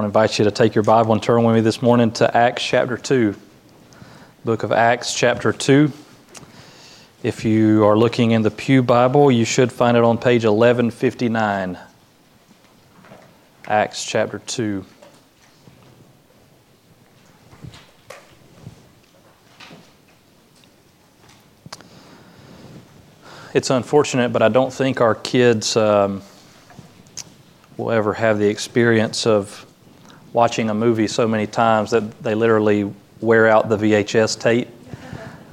want to invite you to take your Bible and turn with me this morning to Acts chapter 2. Book of Acts chapter 2. If you are looking in the Pew Bible, you should find it on page 1159. Acts chapter 2. It's unfortunate, but I don't think our kids um, will ever have the experience of watching a movie so many times that they literally wear out the VHS tape.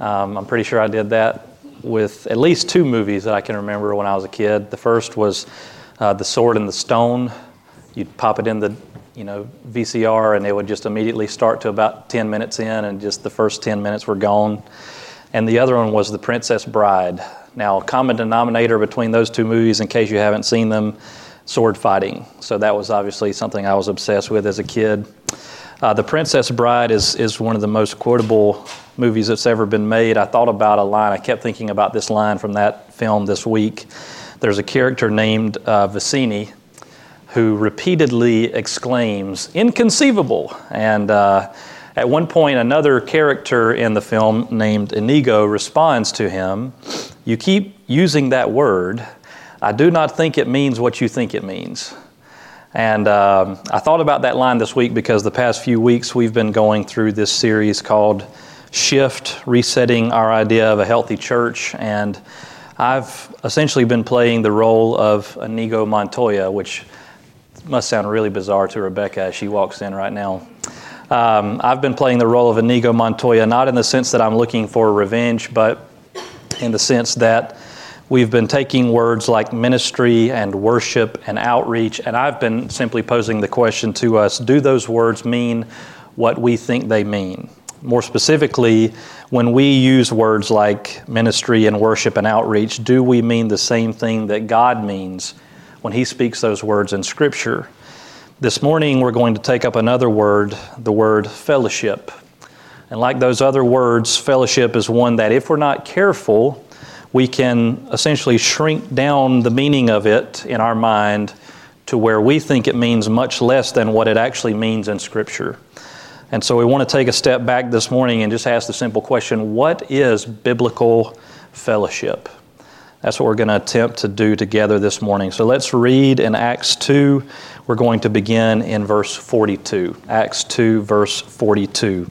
Um, I'm pretty sure I did that with at least two movies that I can remember when I was a kid. The first was uh, The Sword in the Stone. You'd pop it in the you know VCR and it would just immediately start to about 10 minutes in and just the first 10 minutes were gone. And the other one was The Princess Bride. Now, a common denominator between those two movies, in case you haven't seen them, sword fighting. So that was obviously something I was obsessed with as a kid. Uh, the Princess Bride is, is one of the most quotable movies that's ever been made. I thought about a line, I kept thinking about this line from that film this week. There's a character named uh, Vizzini who repeatedly exclaims, Inconceivable! And uh, at one point, another character in the film named Inigo responds to him, You keep using that word I do not think it means what you think it means. And um, I thought about that line this week because the past few weeks we've been going through this series called Shift Resetting Our Idea of a Healthy Church. And I've essentially been playing the role of Inigo Montoya, which must sound really bizarre to Rebecca as she walks in right now. Um, I've been playing the role of Inigo Montoya, not in the sense that I'm looking for revenge, but in the sense that We've been taking words like ministry and worship and outreach, and I've been simply posing the question to us do those words mean what we think they mean? More specifically, when we use words like ministry and worship and outreach, do we mean the same thing that God means when He speaks those words in Scripture? This morning, we're going to take up another word, the word fellowship. And like those other words, fellowship is one that, if we're not careful, we can essentially shrink down the meaning of it in our mind to where we think it means much less than what it actually means in Scripture. And so we want to take a step back this morning and just ask the simple question what is biblical fellowship? That's what we're going to attempt to do together this morning. So let's read in Acts 2. We're going to begin in verse 42. Acts 2, verse 42.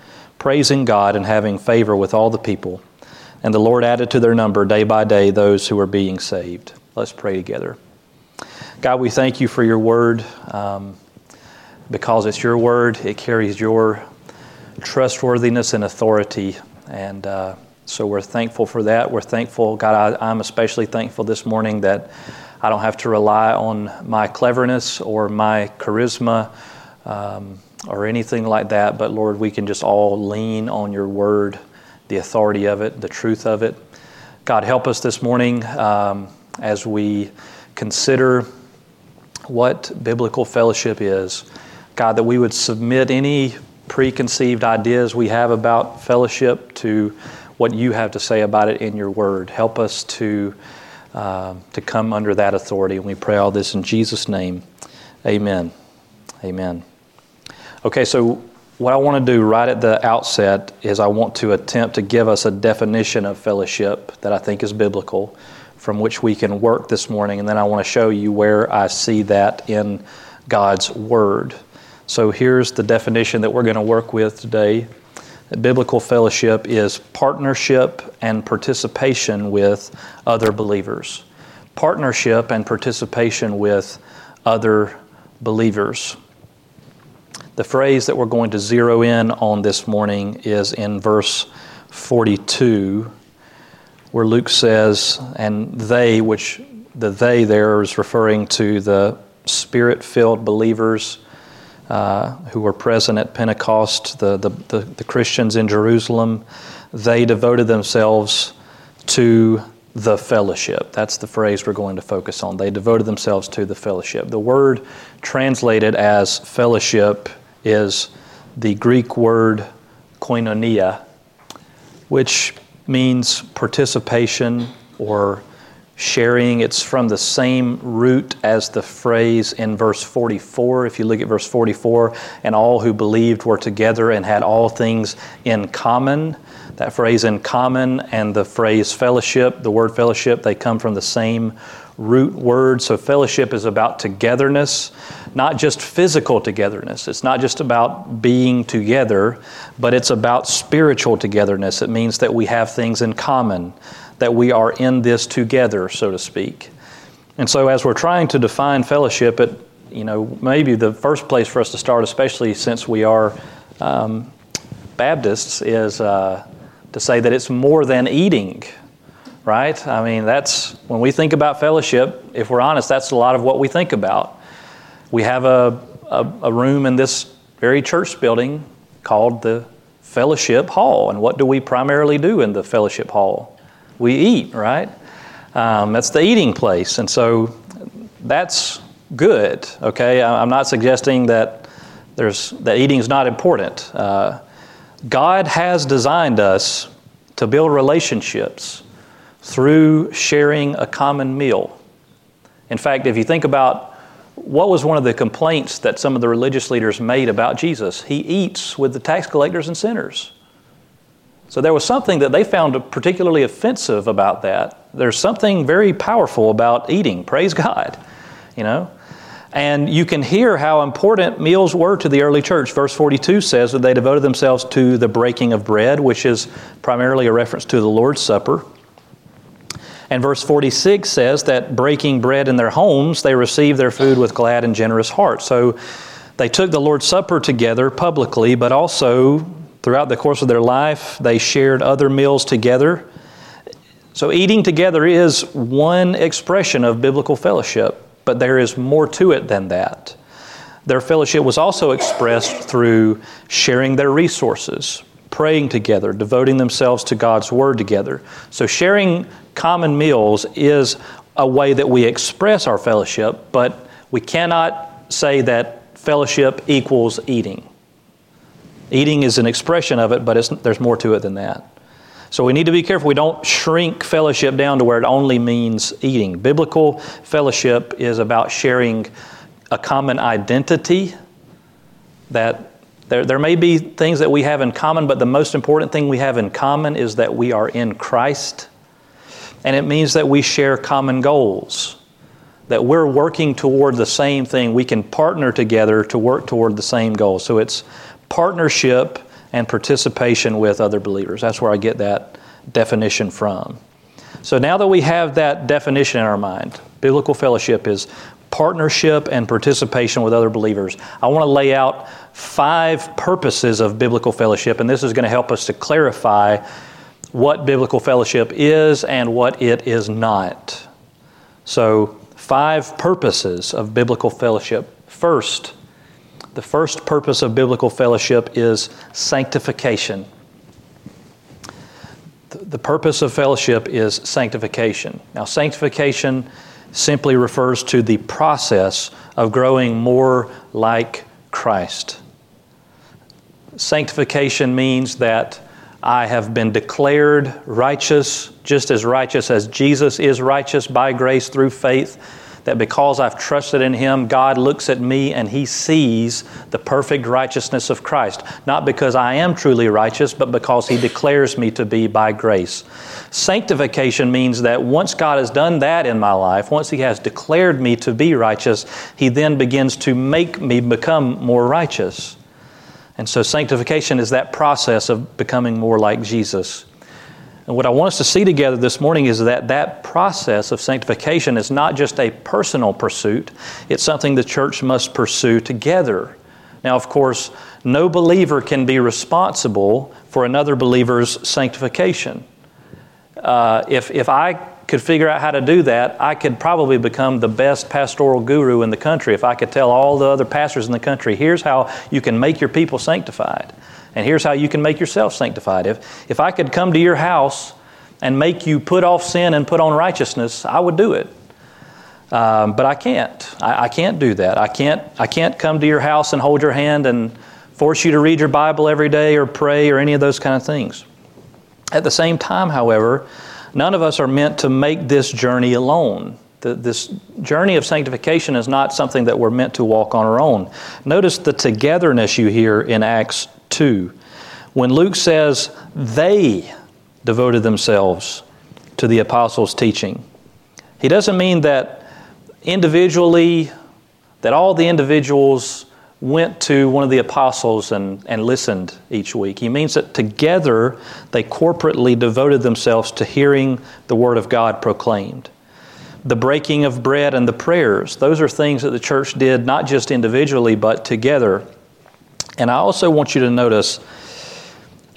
praising God and having favor with all the people. And the Lord added to their number day by day those who were being saved. Let's pray together. God, we thank you for your word. Um, because it's your word, it carries your trustworthiness and authority. And uh, so we're thankful for that. We're thankful, God, I, I'm especially thankful this morning that I don't have to rely on my cleverness or my charisma. Um, or anything like that, but Lord, we can just all lean on your word, the authority of it, the truth of it. God, help us this morning um, as we consider what biblical fellowship is. God, that we would submit any preconceived ideas we have about fellowship to what you have to say about it in your word. Help us to, uh, to come under that authority. And we pray all this in Jesus' name. Amen. Amen. Okay, so what I want to do right at the outset is I want to attempt to give us a definition of fellowship that I think is biblical, from which we can work this morning, and then I want to show you where I see that in God's Word. So here's the definition that we're going to work with today. Biblical fellowship is partnership and participation with other believers. Partnership and participation with other believers. The phrase that we're going to zero in on this morning is in verse 42, where Luke says, and they, which the they there is referring to the spirit filled believers uh, who were present at Pentecost, the, the, the, the Christians in Jerusalem, they devoted themselves to the fellowship. That's the phrase we're going to focus on. They devoted themselves to the fellowship. The word translated as fellowship is the Greek word koinonia, which means participation or sharing. It's from the same root as the phrase in verse 44. If you look at verse 44, and all who believed were together and had all things in common. That phrase in common and the phrase fellowship, the word fellowship, they come from the same root word. So, fellowship is about togetherness, not just physical togetherness. It's not just about being together, but it's about spiritual togetherness. It means that we have things in common, that we are in this together, so to speak. And so, as we're trying to define fellowship, it you know maybe the first place for us to start, especially since we are um, Baptists, is uh, to say that it's more than eating, right? I mean, that's when we think about fellowship, if we're honest, that's a lot of what we think about. We have a, a, a room in this very church building called the Fellowship Hall. And what do we primarily do in the Fellowship Hall? We eat, right? Um, that's the eating place. And so that's good, okay? I'm not suggesting that there's that eating is not important. Uh, God has designed us to build relationships through sharing a common meal. In fact, if you think about what was one of the complaints that some of the religious leaders made about Jesus, he eats with the tax collectors and sinners. So there was something that they found particularly offensive about that. There's something very powerful about eating. Praise God. You know? And you can hear how important meals were to the early church. Verse 42 says that they devoted themselves to the breaking of bread, which is primarily a reference to the Lord's Supper. And verse 46 says that breaking bread in their homes, they received their food with glad and generous hearts. So they took the Lord's Supper together publicly, but also throughout the course of their life, they shared other meals together. So eating together is one expression of biblical fellowship but there is more to it than that. Their fellowship was also expressed through sharing their resources, praying together, devoting themselves to God's Word together. So, sharing common meals is a way that we express our fellowship, but we cannot say that fellowship equals eating. Eating is an expression of it, but there's more to it than that. So we need to be careful we don't shrink fellowship down to where it only means eating. Biblical fellowship is about sharing a common identity that there, there may be things that we have in common, but the most important thing we have in common is that we are in Christ. And it means that we share common goals, that we're working toward the same thing. We can partner together to work toward the same goal. So it's partnership and participation with other believers. That's where I get that definition from. So now that we have that definition in our mind, biblical fellowship is partnership and participation with other believers. I want to lay out five purposes of biblical fellowship, and this is going to help us to clarify what biblical fellowship is and what it is not. So, five purposes of biblical fellowship. First, the first purpose of biblical fellowship is sanctification. The purpose of fellowship is sanctification. Now, sanctification simply refers to the process of growing more like Christ. Sanctification means that I have been declared righteous, just as righteous as Jesus is righteous by grace through faith that because I've trusted in Him, God looks at me and He sees the perfect righteousness of Christ. Not because I am truly righteous, but because He declares me to be by grace. Sanctification means that once God has done that in my life, once He has declared me to be righteous, He then begins to make me become more righteous. And so, sanctification is that process of becoming more like Jesus. And what I want us to see together this morning is that that process of sanctification is not just a personal pursuit, it's something the church must pursue together. Now, of course, no believer can be responsible for another believer's sanctification. Uh, if, if I could figure out how to do that, I could probably become the best pastoral guru in the country if I could tell all the other pastors in the country, here's how you can make your people sanctified. And here's how you can make yourself sanctified. If, if I could come to your house and make you put off sin and put on righteousness, I would do it. Um, but I can't. I, I, can't do that. I can't, I can't come to your house and hold your hand and force you to read your Bible every day or pray or any of those kind of things. At the same time, however, none of us are meant to make this journey alone. The, this journey of sanctification is not something that we're meant to walk on our own. Notice the togetherness you hear in Acts 2. When Luke says they devoted themselves to the apostles' teaching, he doesn't mean that individually, that all the individuals went to one of the apostles and, and listened each week. He means that together they corporately devoted themselves to hearing the Word of God proclaimed. The breaking of bread and the prayers, those are things that the church did not just individually but together. And I also want you to notice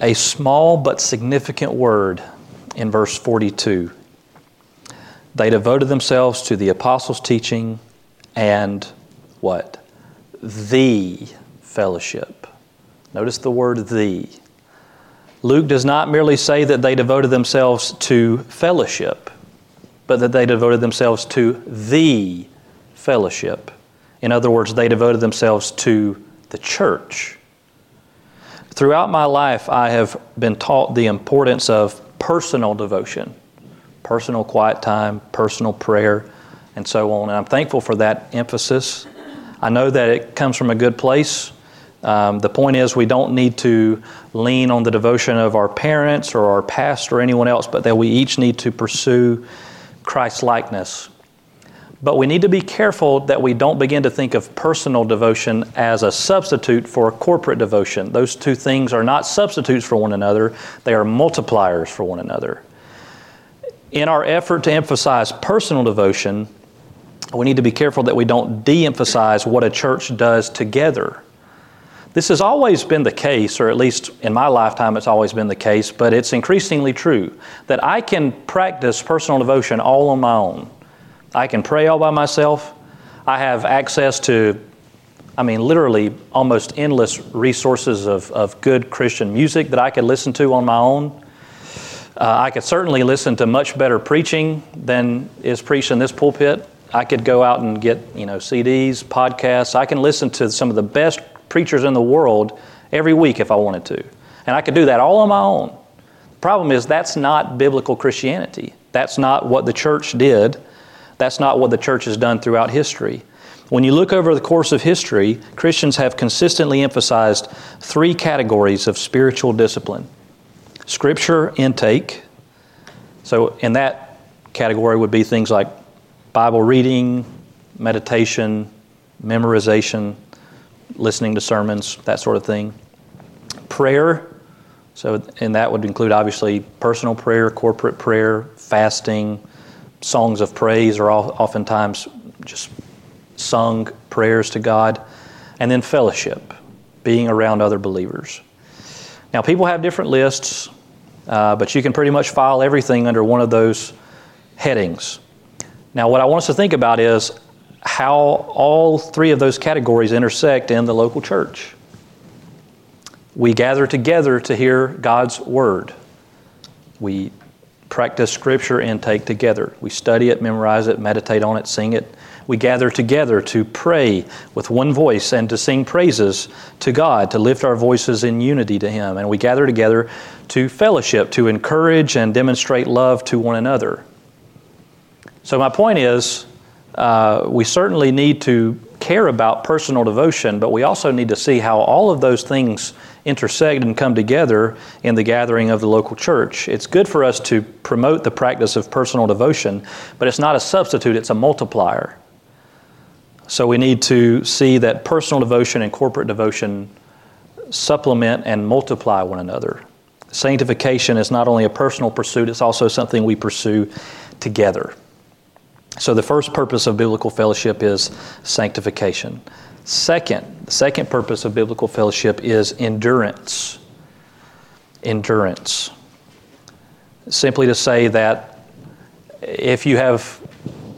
a small but significant word in verse 42. They devoted themselves to the apostles' teaching and what? The fellowship. Notice the word the. Luke does not merely say that they devoted themselves to fellowship, but that they devoted themselves to the fellowship. In other words, they devoted themselves to the church. Throughout my life, I have been taught the importance of personal devotion, personal quiet time, personal prayer, and so on. And I'm thankful for that emphasis. I know that it comes from a good place. Um, the point is, we don't need to lean on the devotion of our parents or our past or anyone else, but that we each need to pursue Christ likeness. But we need to be careful that we don't begin to think of personal devotion as a substitute for corporate devotion. Those two things are not substitutes for one another, they are multipliers for one another. In our effort to emphasize personal devotion, we need to be careful that we don't de emphasize what a church does together. This has always been the case, or at least in my lifetime, it's always been the case, but it's increasingly true that I can practice personal devotion all on my own. I can pray all by myself. I have access to, I mean, literally almost endless resources of, of good Christian music that I could listen to on my own. Uh, I could certainly listen to much better preaching than is preached in this pulpit. I could go out and get, you know, CDs, podcasts. I can listen to some of the best preachers in the world every week if I wanted to. And I could do that all on my own. The problem is that's not biblical Christianity. That's not what the church did. That's not what the church has done throughout history. When you look over the course of history, Christians have consistently emphasized three categories of spiritual discipline scripture intake. So, in that category would be things like Bible reading, meditation, memorization, listening to sermons, that sort of thing. Prayer, so, and that would include obviously personal prayer, corporate prayer, fasting, songs of praise are oftentimes just sung prayers to God, and then fellowship, being around other believers. Now, people have different lists, uh, but you can pretty much file everything under one of those headings. Now, what I want us to think about is how all three of those categories intersect in the local church. We gather together to hear God's Word. We practice Scripture intake together. We study it, memorize it, meditate on it, sing it. We gather together to pray with one voice and to sing praises to God, to lift our voices in unity to Him. And we gather together to fellowship, to encourage and demonstrate love to one another. So, my point is, uh, we certainly need to care about personal devotion, but we also need to see how all of those things intersect and come together in the gathering of the local church. It's good for us to promote the practice of personal devotion, but it's not a substitute, it's a multiplier. So we need to see that personal devotion and corporate devotion supplement and multiply one another. Sanctification is not only a personal pursuit, it's also something we pursue together. So the first purpose of biblical fellowship is sanctification. Second, the second purpose of biblical fellowship is endurance. Endurance. Simply to say that if you have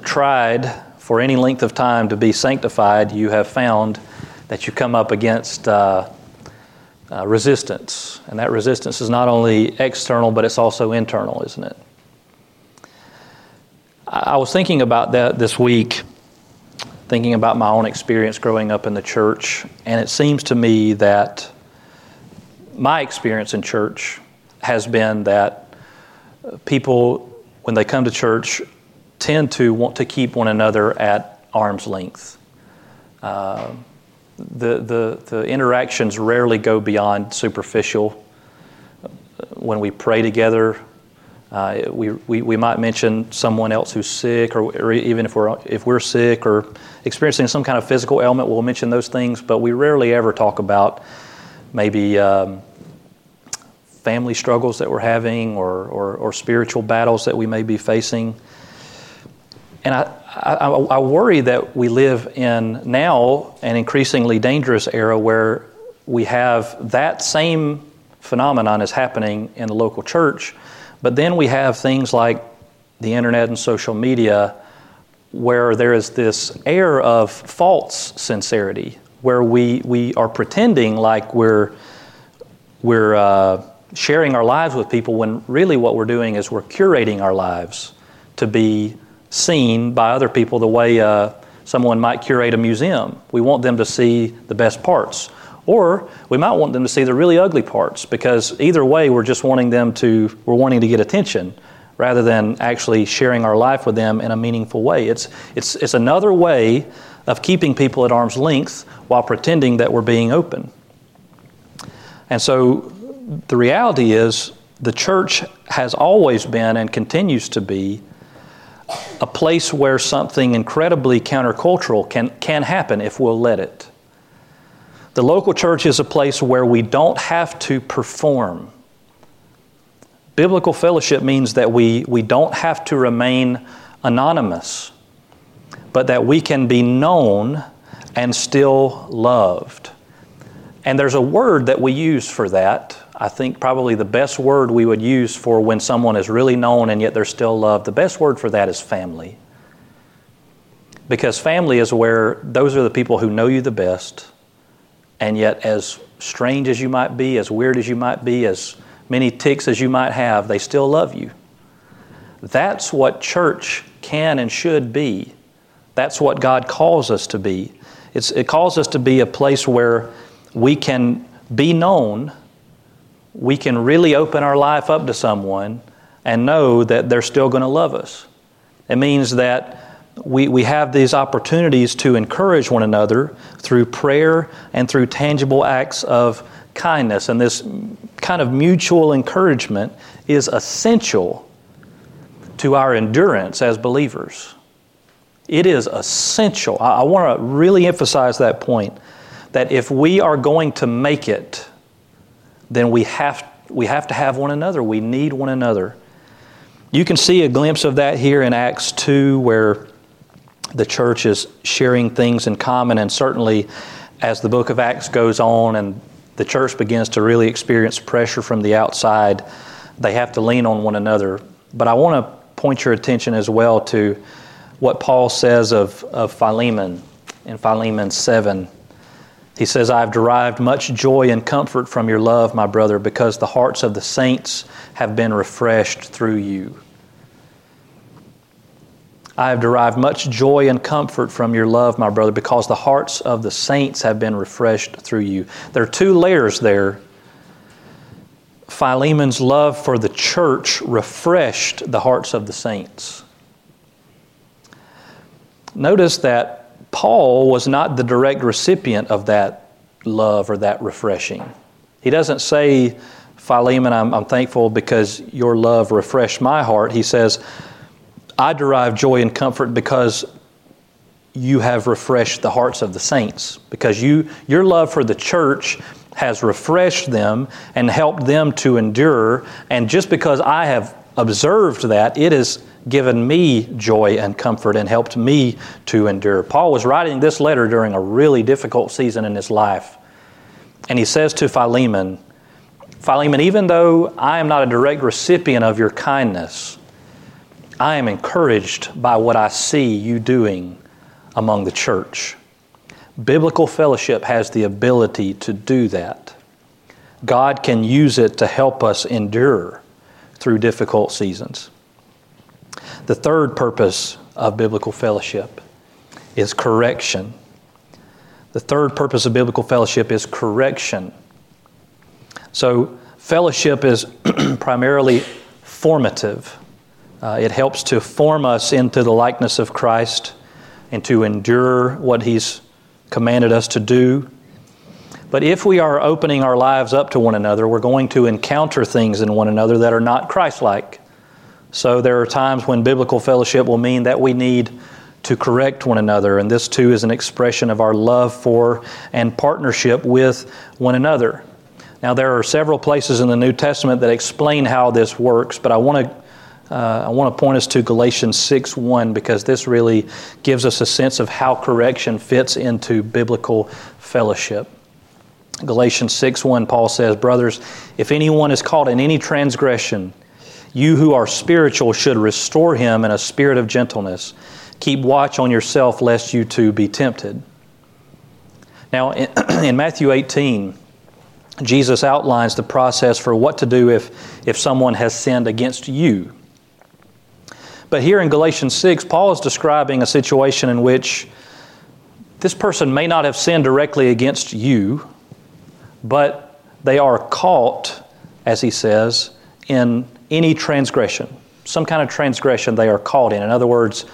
tried for any length of time to be sanctified, you have found that you come up against uh, uh, resistance. And that resistance is not only external, but it's also internal, isn't it? I, was thinking about that this week, thinking about my own experience growing up in the church, and it seems to me that my experience in church has been that people, when they come to church, tend to want to keep one another at arm's length. Uh, the, the, the interactions rarely go beyond superficial. When we pray together, uh, we, we, we might mention someone else who's sick, or, or, even if we're, if we're sick or experiencing some kind of physical ailment, we'll mention those things, but we rarely ever talk about maybe um, family struggles that we're having or, or, or spiritual battles that we may be facing. And I, I, I, worry that we live in now an increasingly dangerous era where we have that same phenomenon is happening in the local church, but then we have things like the internet and social media where there is this air of false sincerity, where we, we are pretending like we're, we're uh, sharing our lives with people when really what we're doing is we're curating our lives to be seen by other people the way uh, someone might curate a museum. We want them to see the best parts. Or we might want them to see the really ugly parts because either way we're just wanting them to, we're wanting to get attention rather than actually sharing our life with them in a meaningful way. It's, it's, it's another way of keeping people at arm's length while pretending that we're being open. And so the reality is the church has always been and continues to be a place where something incredibly countercultural can, can happen if we'll let it. The local church is a place where we don't have to perform. Biblical fellowship means that we, we don't have to remain anonymous, but that we can be known and still loved. And there's a word that we use for that I think probably the best word we would use for when someone is really known and yet they're still loved, the best word for that is family. Because family is where those are the people who know you the best, and yet, as strange as you might be, as weird as you might be, as many tics as you might have, they still love you. That's what church can and should be. That's what God calls us to be. It's, it calls us to be a place where we can be known we can really open our life up to someone and know that they're still going to love us. It means that we, we have these opportunities to encourage one another through prayer and through tangible acts of kindness. And this kind of mutual encouragement is essential to our endurance as believers. It is essential. I, I want to really emphasize that point that if we are going to make it, then we have, we have to have one another. We need one another. You can see a glimpse of that here in Acts 2, where the church is sharing things in common, and certainly as the book of Acts goes on and the church begins to really experience pressure from the outside, they have to lean on one another. But I want to point your attention as well to what Paul says of, of Philemon in Philemon 7 he says, I have derived much joy and comfort from your love, my brother, because the hearts of the saints have been refreshed through you. I have derived much joy and comfort from your love, my brother, because the hearts of the saints have been refreshed through you. There are two layers there. Philemon's love for the church refreshed the hearts of the saints. Notice that Paul was not the direct recipient of that love or that refreshing. He doesn't say, Philemon, I'm, I'm thankful because your love refreshed my heart. He says, I derive joy and comfort because you have refreshed the hearts of the saints, because you, your love for the church has refreshed them and helped them to endure. And just because I have observed that, it has given me joy and comfort and helped me to endure. Paul was writing this letter during a really difficult season in his life. And he says to Philemon, Philemon, even though I am not a direct recipient of your kindness, I am encouraged by what I see you doing among the church. Biblical fellowship has the ability to do that. God can use it to help us endure through difficult seasons. The third purpose of biblical fellowship is correction. The third purpose of biblical fellowship is correction. So, fellowship is primarily formative. Uh, it helps to form us into the likeness of Christ and to endure what He's commanded us to do. But if we are opening our lives up to one another, we're going to encounter things in one another that are not Christ like. So there are times when biblical fellowship will mean that we need to correct one another, and this too is an expression of our love for and partnership with one another. Now, there are several places in the New Testament that explain how this works, but I want to uh, I want to point us to Galatians 6 1 because this really gives us a sense of how correction fits into biblical fellowship. Galatians 6 1, Paul says, Brothers, if anyone is caught in any transgression, you who are spiritual should restore him in a spirit of gentleness. Keep watch on yourself, lest you too be tempted. Now, in, in Matthew 18, Jesus outlines the process for what to do if, if someone has sinned against you. But here in Galatians 6, Paul is describing a situation in which this person may not have sinned directly against you, but they are caught, as he says, in any transgression. Some kind of transgression they are caught in. In other words,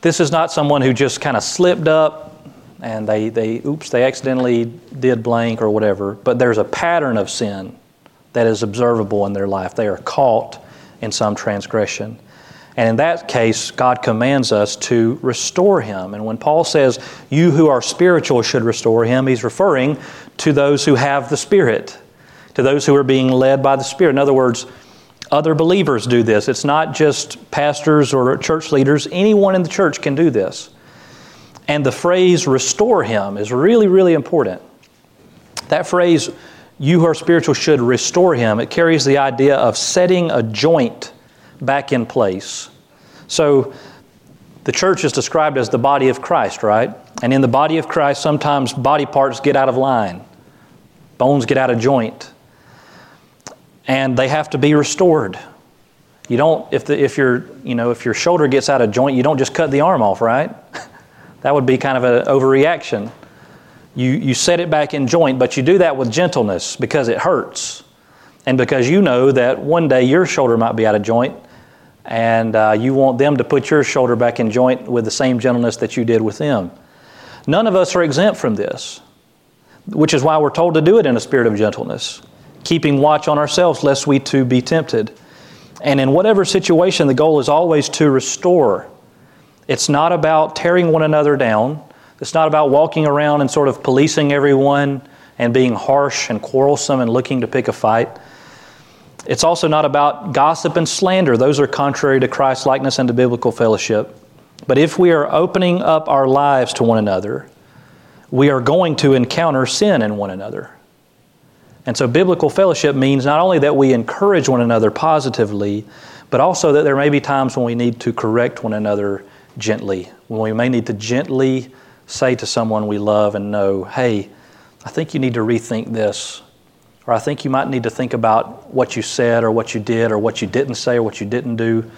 this is not someone who just kind of slipped up and they, they oops, they accidentally did blank or whatever, but there's a pattern of sin that is observable in their life. They are caught in some transgression. And in that case, God commands us to restore him. And when Paul says, You who are spiritual should restore him, he's referring to those who have the Spirit, to those who are being led by the Spirit. In other words, other believers do this. It's not just pastors or church leaders, anyone in the church can do this. And the phrase restore him is really, really important. That phrase, you who are spiritual should restore him, it carries the idea of setting a joint back in place. So the church is described as the body of Christ, right? And in the body of Christ, sometimes body parts get out of line, bones get out of joint, and they have to be restored. You don't, if, the, if, your, you know, if your shoulder gets out of joint, you don't just cut the arm off, right? that would be kind of an overreaction. You, you set it back in joint, but you do that with gentleness because it hurts. And because you know that one day your shoulder might be out of joint and uh, you want them to put your shoulder back in joint with the same gentleness that you did with them. None of us are exempt from this, which is why we're told to do it in a spirit of gentleness, keeping watch on ourselves lest we too be tempted. And in whatever situation, the goal is always to restore. It's not about tearing one another down. It's not about walking around and sort of policing everyone and being harsh and quarrelsome and looking to pick a fight. It's also not about gossip and slander. Those are contrary to Christ likeness and to biblical fellowship. But if we are opening up our lives to one another, we are going to encounter sin in one another. And so, biblical fellowship means not only that we encourage one another positively, but also that there may be times when we need to correct one another gently, when we may need to gently say to someone we love and know, hey, I think you need to rethink this or I think you might need to think about what you said or what you did or what you didn't say or what you didn't do.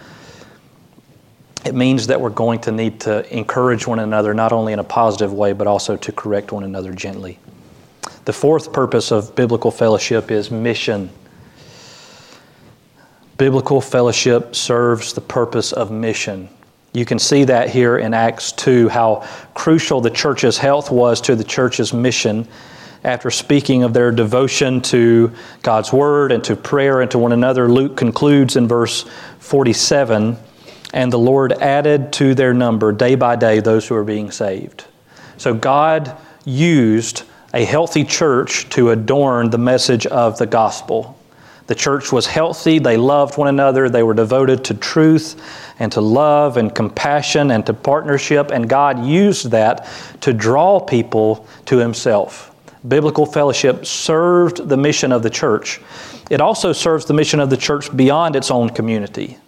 It means that we're going to need to encourage one another, not only in a positive way, but also to correct one another gently. The fourth purpose of biblical fellowship is mission. Biblical fellowship serves the purpose of mission. You can see that here in Acts 2, how crucial the church's health was to the church's mission after speaking of their devotion to God's Word and to prayer and to one another, Luke concludes in verse 47 And the Lord added to their number day by day those who are being saved. So God used a healthy church to adorn the message of the gospel. The church was healthy, they loved one another, they were devoted to truth and to love and compassion and to partnership, and God used that to draw people to Himself biblical fellowship served the mission of the church. It also serves the mission of the church beyond its own community.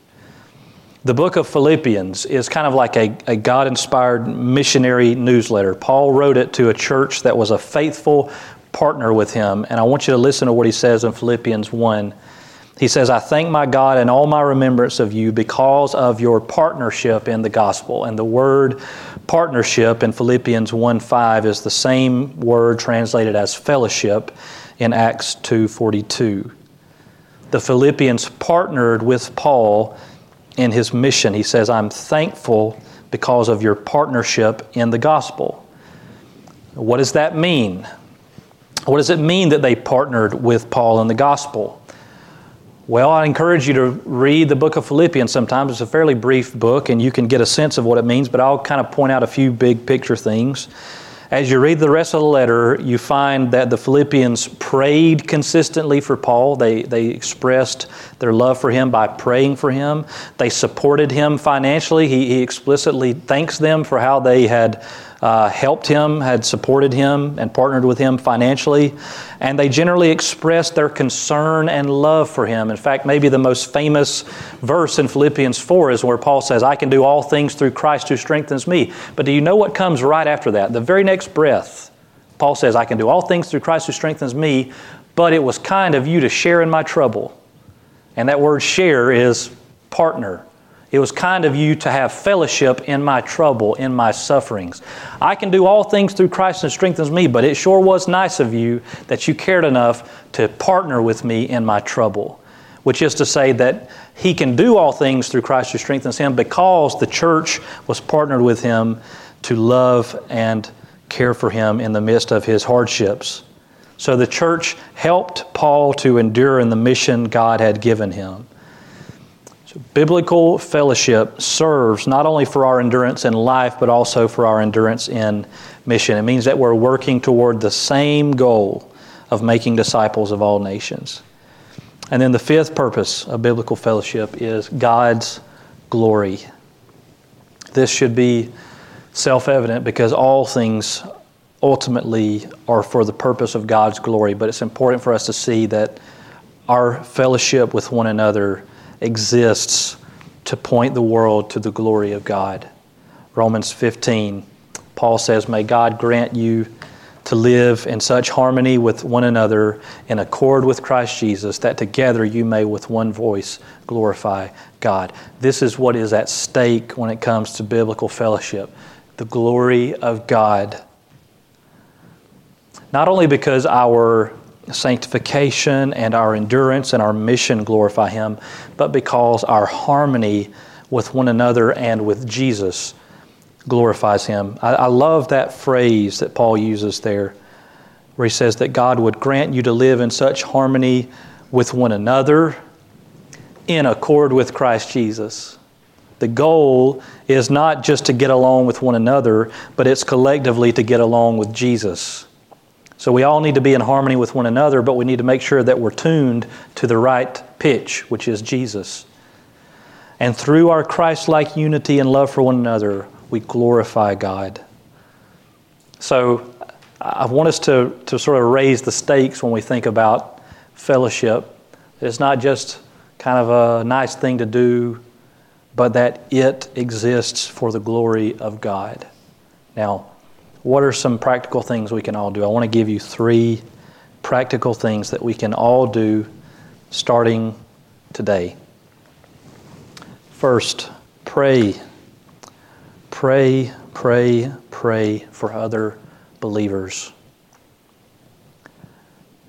The book of Philippians is kind of like a, a God inspired missionary newsletter. Paul wrote it to a church that was a faithful partner with him. And I want you to listen to what he says in Philippians 1. He says, I thank my God in all my remembrance of you because of your partnership in the gospel. And the word partnership in Philippians 1 5 is the same word translated as fellowship in Acts 2.42. The Philippians partnered with Paul in his mission. He says, I'm thankful because of your partnership in the gospel. What does that mean? What does it mean that they partnered with Paul in the gospel? Well, I encourage you to read the book of Philippians sometimes. It's a fairly brief book, and you can get a sense of what it means, but I'll kind of point out a few big picture things. As you read the rest of the letter, you find that the Philippians prayed consistently for Paul. They, they expressed their love for him by praying for him. They supported him financially. He, he explicitly thanks them for how they had uh, helped him, had supported him, and partnered with him financially. And they generally expressed their concern and love for him. In fact, maybe the most famous verse in Philippians 4 is where Paul says, I can do all things through Christ who strengthens me. But do you know what comes right after that? The very next breath, Paul says, I can do all things through Christ who strengthens me, but it was kind of you to share in my trouble. And that word share is partner. It was kind of you to have fellowship in my trouble, in my sufferings. I can do all things through Christ who strengthens me, but it sure was nice of you that you cared enough to partner with me in my trouble. Which is to say that he can do all things through Christ who strengthens him because the church was partnered with him to love and care for him in the midst of his hardships. So the church helped Paul to endure in the mission God had given him. So biblical fellowship serves not only for our endurance in life, but also for our endurance in mission. It means that we're working toward the same goal of making disciples of all nations. And then the fifth purpose of biblical fellowship is God's glory. This should be self evident because all things ultimately are for the purpose of God's glory, but it's important for us to see that our fellowship with one another exists to point the world to the glory of God. Romans 15, Paul says, May God grant you to live in such harmony with one another in accord with Christ Jesus that together you may with one voice glorify God. This is what is at stake when it comes to biblical fellowship the glory of God. Not only because our sanctification and our endurance and our mission glorify Him, but because our harmony with one another and with Jesus glorifies Him. I, I, love that phrase that Paul uses there, where he says that God would grant you to live in such harmony with one another in accord with Christ Jesus. The goal is not just to get along with one another, but it's collectively to get along with Jesus. So we all need to be in harmony with one another, but we need to make sure that we're tuned to the right pitch, which is Jesus. And through our Christ like unity and love for one another, we glorify God. So I want us to, to sort of raise the stakes when we think about fellowship. It's not just kind of a nice thing to do, but that it exists for the glory of God. Now, what are some practical things we can all do? I want to give you three practical things that we can all do starting today. First, pray. Pray, pray, pray for other believers.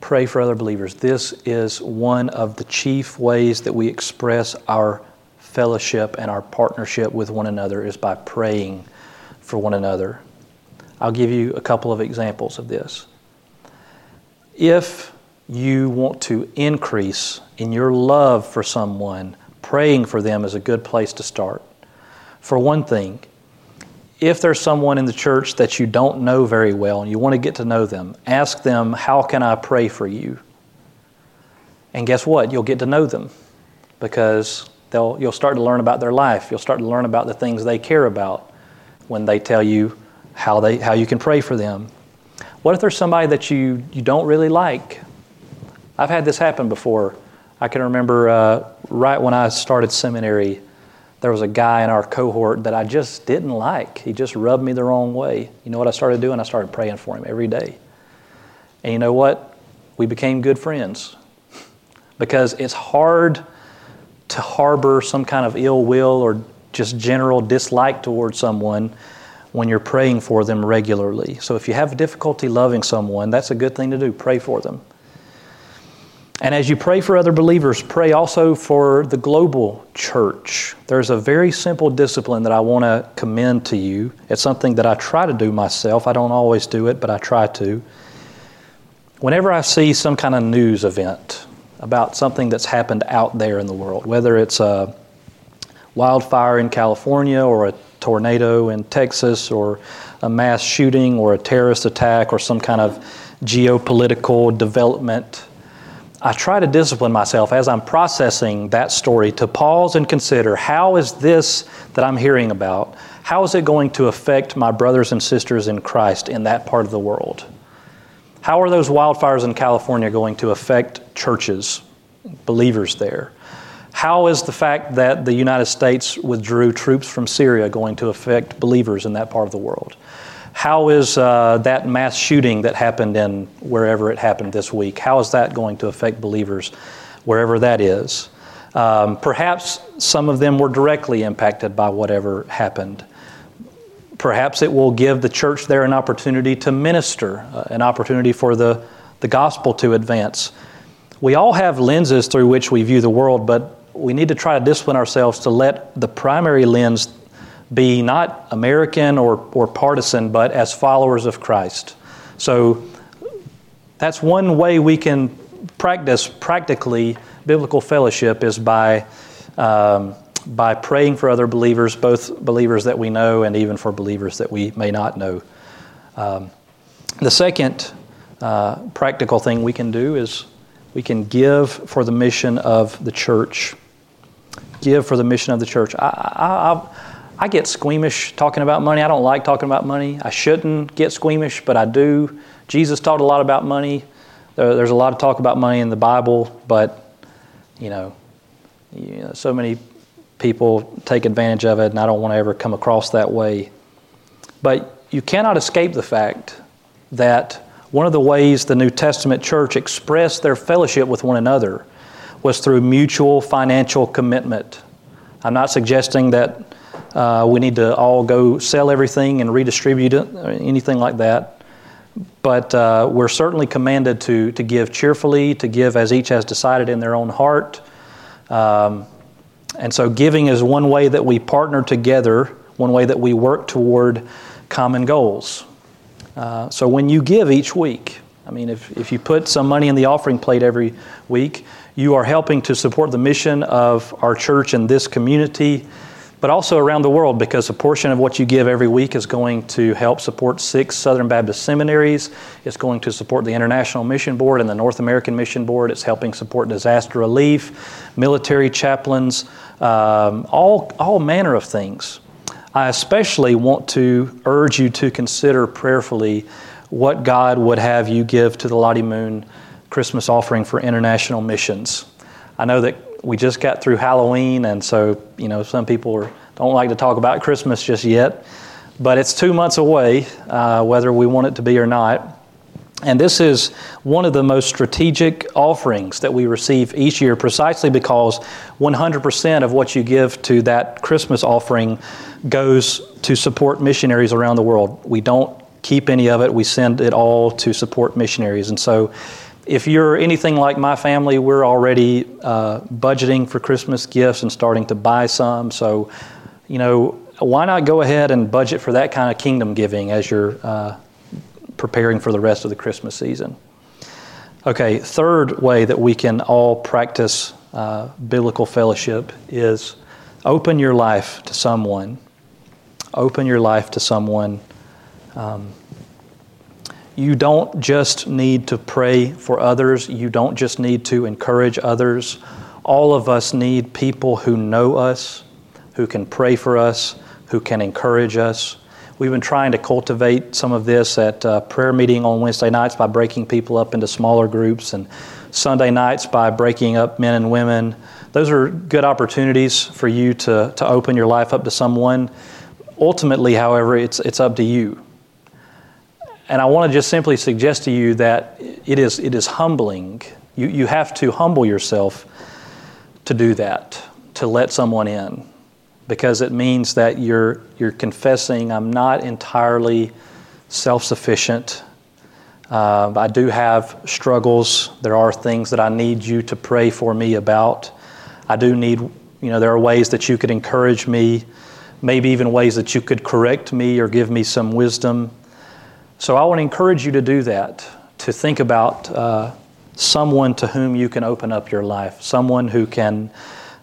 Pray for other believers. This is one of the chief ways that we express our fellowship and our partnership with one another is by praying for one another. I'll give you a couple of examples of this. If you want to increase in your love for someone, praying for them is a good place to start. For one thing, if there's someone in the church that you don't know very well and you want to get to know them, ask them, How can I pray for you? And guess what? You'll get to know them because you'll start to learn about their life. You'll start to learn about the things they care about when they tell you how, they, how you can pray for them. What if there's somebody that you, you don't really like? I've had this happen before. I can remember uh, right when I started seminary, there was a guy in our cohort that I just didn't like. He just rubbed me the wrong way. You know what I started doing? I started praying for him every day. And you know what? We became good friends because it's hard to harbor some kind of ill will or just general dislike towards someone when you're praying for them regularly. So if you have difficulty loving someone, that's a good thing to do. Pray for them. And as you pray for other believers, pray also for the global church. There's a very simple discipline that I want to commend to you. It's something that I try to do myself. I don't always do it, but I try to. Whenever I see some kind of news event about something that's happened out there in the world, whether it's a wildfire in California or a tornado in Texas or a mass shooting or a terrorist attack or some kind of geopolitical development I try to discipline myself as I'm processing that story to pause and consider how is this that I'm hearing about, how is it going to affect my brothers and sisters in Christ in that part of the world? How are those wildfires in California going to affect churches, believers there? How is the fact that the United States withdrew troops from Syria going to affect believers in that part of the world? How is uh, that mass shooting that happened in wherever it happened this week? How is that going to affect believers wherever that is? Um, perhaps some of them were directly impacted by whatever happened. Perhaps it will give the church there an opportunity to minister, uh, an opportunity for the, the gospel to advance. We all have lenses through which we view the world, but we need to try to discipline ourselves to let the primary lens be not American or, or partisan, but as followers of Christ. So that's one way we can practice practically biblical fellowship is by, um, by praying for other believers, both believers that we know and even for believers that we may not know. Um, the second uh, practical thing we can do is we can give for the mission of the church. Give for the mission of the church. I, I, I get squeamish talking about money. I don't like talking about money. I shouldn't get squeamish, but I do. Jesus taught a lot about money. There's a lot of talk about money in the Bible, but you know, you know, so many people take advantage of it, and I don't want to ever come across that way. But you cannot escape the fact that one of the ways the New Testament church expressed their fellowship with one another was through mutual financial commitment. I'm not suggesting that uh, we need to all go sell everything and redistribute it, or anything like that. But uh, we're certainly commanded to, to give cheerfully, to give as each has decided in their own heart. Um, and so, giving is one way that we partner together, one way that we work toward common goals. Uh, so, when you give each week, I mean, if, if you put some money in the offering plate every week, you are helping to support the mission of our church in this community but also around the world because a portion of what you give every week is going to help support six Southern Baptist seminaries. It's going to support the International Mission Board and the North American Mission Board. It's helping support disaster relief, military chaplains, um, all, all manner of things. I especially want to urge you to consider prayerfully what God would have you give to the Lottie Moon Christmas offering for international missions. I know that we just got through Halloween, and so you know some people are, don't like to talk about Christmas just yet, but it's two months away, uh, whether we want it to be or not. And this is one of the most strategic offerings that we receive each year, precisely because 100% of what you give to that Christmas offering goes to support missionaries around the world. We don't keep any of it, we send it all to support missionaries. And so if you're anything like my family, we're already uh, budgeting for Christmas gifts and starting to buy some. So, you know, why not go ahead and budget for that kind of kingdom giving as you're uh, preparing for the rest of the Christmas season? Okay, third way that we can all practice uh, biblical fellowship is open your life to someone. Open your life to someone. Um, you don't just need to pray for others, you don't just need to encourage others. All of us need people who know us, who can pray for us, who can encourage us. We've been trying to cultivate some of this at uh, prayer meeting on Wednesday nights by breaking people up into smaller groups, and Sunday nights by breaking up men and women those are good opportunities for you to, to open your life up to someone. Ultimately, however, it's, it's up to you. And I want to just simply suggest to you that it is, it is humbling. You, you have to humble yourself to do that, to let someone in, because it means that you're, you're confessing, I'm not entirely self sufficient. Uh, I do have struggles. There are things that I need you to pray for me about. I do need, you know, there are ways that you could encourage me, maybe even ways that you could correct me or give me some wisdom. So I want to encourage you to do that, to think about uh, someone to whom you can open up your life, someone who can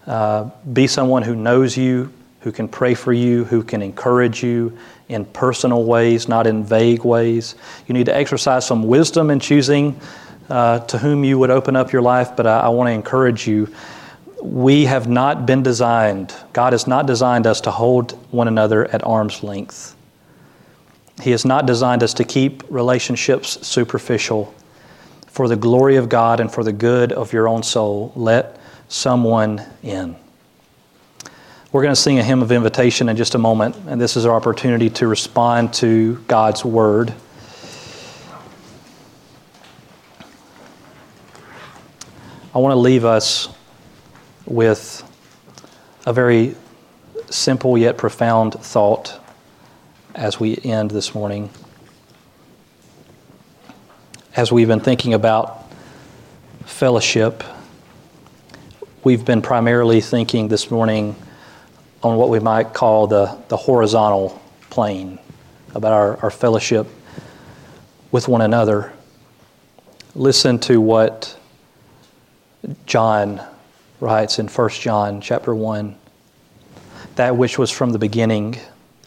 uh, be someone who knows you, who can pray for you, who can encourage you in personal ways, not in vague ways. You need to exercise some wisdom in choosing uh, to whom you would open up your life, but I, I want to encourage you. We have not been designed, God has not designed us to hold one another at arm's length. He has not designed us to keep relationships superficial. For the glory of God and for the good of your own soul, let someone in. We're going to sing a hymn of invitation in just a moment, and this is our opportunity to respond to God's word. I want to leave us with a very simple yet profound thought as we end this morning. As we've been thinking about fellowship, we've been primarily thinking this morning on what we might call the, the horizontal plane, about our, our fellowship with one another. Listen to what John writes in 1 John chapter 1 that which was from the beginning,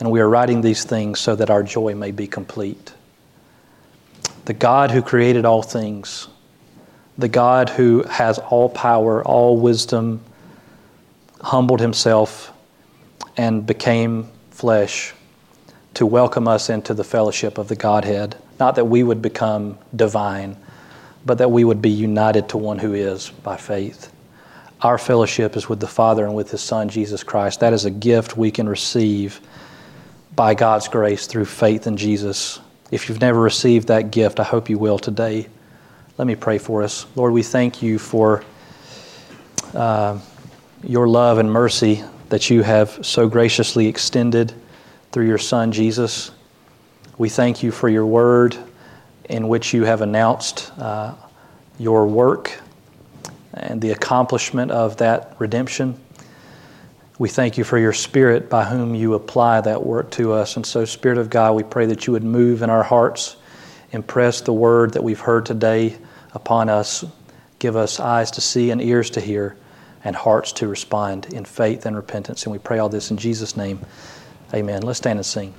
And we are writing these things so that our joy may be complete. The God who created all things, the God who has all power, all wisdom, humbled himself and became flesh to welcome us into the fellowship of the Godhead. Not that we would become divine, but that we would be united to one who is by faith. Our fellowship is with the Father and with His Son, Jesus Christ. That is a gift we can receive by God's grace through faith in Jesus. If you've never received that gift, I hope you will today. Let me pray for us. Lord, we thank you for uh, your love and mercy that you have so graciously extended through your Son, Jesus. We thank you for your word in which you have announced uh, your work and the accomplishment of that redemption. We thank you for your Spirit by whom you apply that work to us. And so, Spirit of God, we pray that you would move in our hearts, impress the word that we've heard today upon us. Give us eyes to see and ears to hear and hearts to respond in faith and repentance. And we pray all this in Jesus' name. Amen. Let's stand and sing.